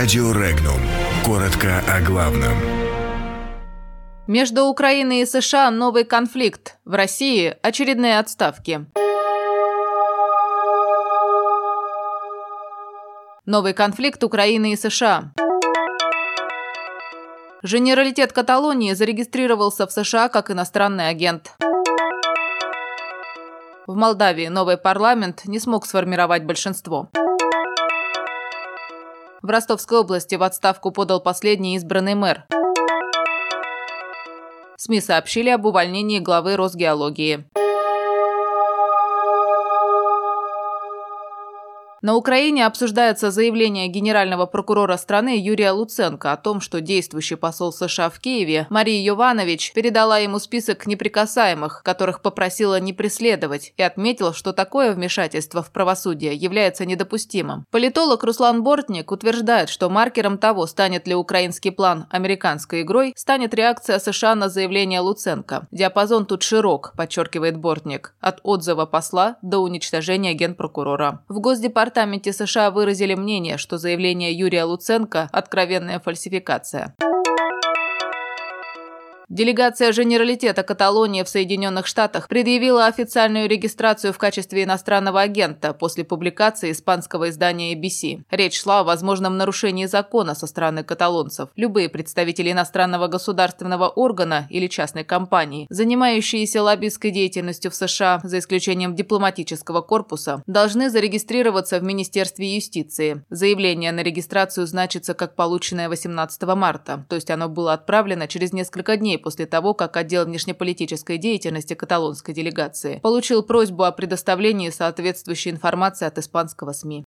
Радио Регнум. Коротко о главном. Между Украиной и США новый конфликт. В России очередные отставки. Новый конфликт Украины и США. Женералитет Каталонии зарегистрировался в США как иностранный агент. В Молдавии новый парламент не смог сформировать большинство. В Ростовской области в отставку подал последний избранный мэр. СМИ сообщили об увольнении главы Росгеологии. На Украине обсуждается заявление генерального прокурора страны Юрия Луценко о том, что действующий посол США в Киеве Мария Йованович передала ему список неприкасаемых, которых попросила не преследовать, и отметил, что такое вмешательство в правосудие является недопустимым. Политолог Руслан Бортник утверждает, что маркером того, станет ли украинский план американской игрой, станет реакция США на заявление Луценко. Диапазон тут широк, подчеркивает Бортник, от отзыва посла до уничтожения генпрокурора. В Госдепартаменте Департаменте США выразили мнение, что заявление Юрия Луценко – откровенная фальсификация. Делегация Женералитета Каталонии в Соединенных Штатах предъявила официальную регистрацию в качестве иностранного агента после публикации испанского издания ABC. Речь шла о возможном нарушении закона со стороны каталонцев. Любые представители иностранного государственного органа или частной компании, занимающиеся лоббистской деятельностью в США, за исключением дипломатического корпуса, должны зарегистрироваться в Министерстве юстиции. Заявление на регистрацию значится как полученное 18 марта, то есть оно было отправлено через несколько дней после того, как отдел внешнеполитической деятельности каталонской делегации получил просьбу о предоставлении соответствующей информации от испанского СМИ.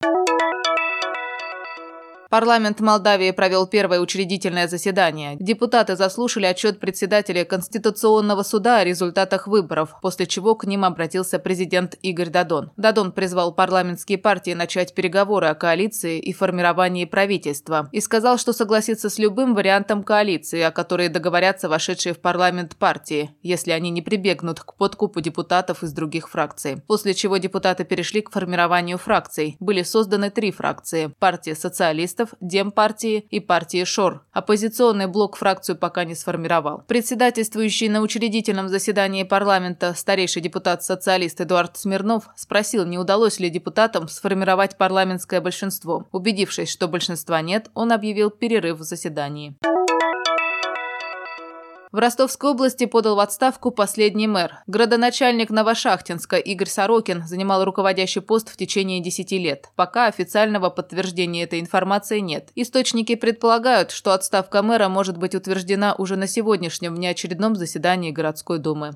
Парламент Молдавии провел первое учредительное заседание. Депутаты заслушали отчет председателя Конституционного суда о результатах выборов, после чего к ним обратился президент Игорь Дадон. Дадон призвал парламентские партии начать переговоры о коалиции и формировании правительства и сказал, что согласится с любым вариантом коалиции, о которой договорятся вошедшие в парламент партии, если они не прибегнут к подкупу депутатов из других фракций. После чего депутаты перешли к формированию фракций. Были созданы три фракции – партия социалистов, коммунистов, Демпартии и партии ШОР. Оппозиционный блок фракцию пока не сформировал. Председательствующий на учредительном заседании парламента старейший депутат-социалист Эдуард Смирнов спросил, не удалось ли депутатам сформировать парламентское большинство. Убедившись, что большинства нет, он объявил перерыв в заседании. В Ростовской области подал в отставку последний мэр. Градоначальник Новошахтинска Игорь Сорокин занимал руководящий пост в течение 10 лет. Пока официального подтверждения этой информации нет. Источники предполагают, что отставка мэра может быть утверждена уже на сегодняшнем внеочередном заседании городской думы.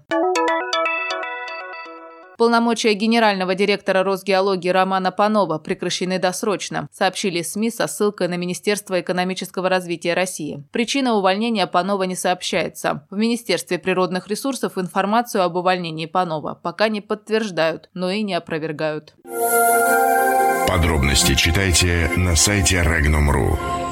Полномочия генерального директора Росгеологии Романа Панова прекращены досрочно, сообщили СМИ со ссылкой на Министерство экономического развития России. Причина увольнения Панова не сообщается. В Министерстве природных ресурсов информацию об увольнении Панова пока не подтверждают, но и не опровергают. Подробности читайте на сайте Regnum.ru.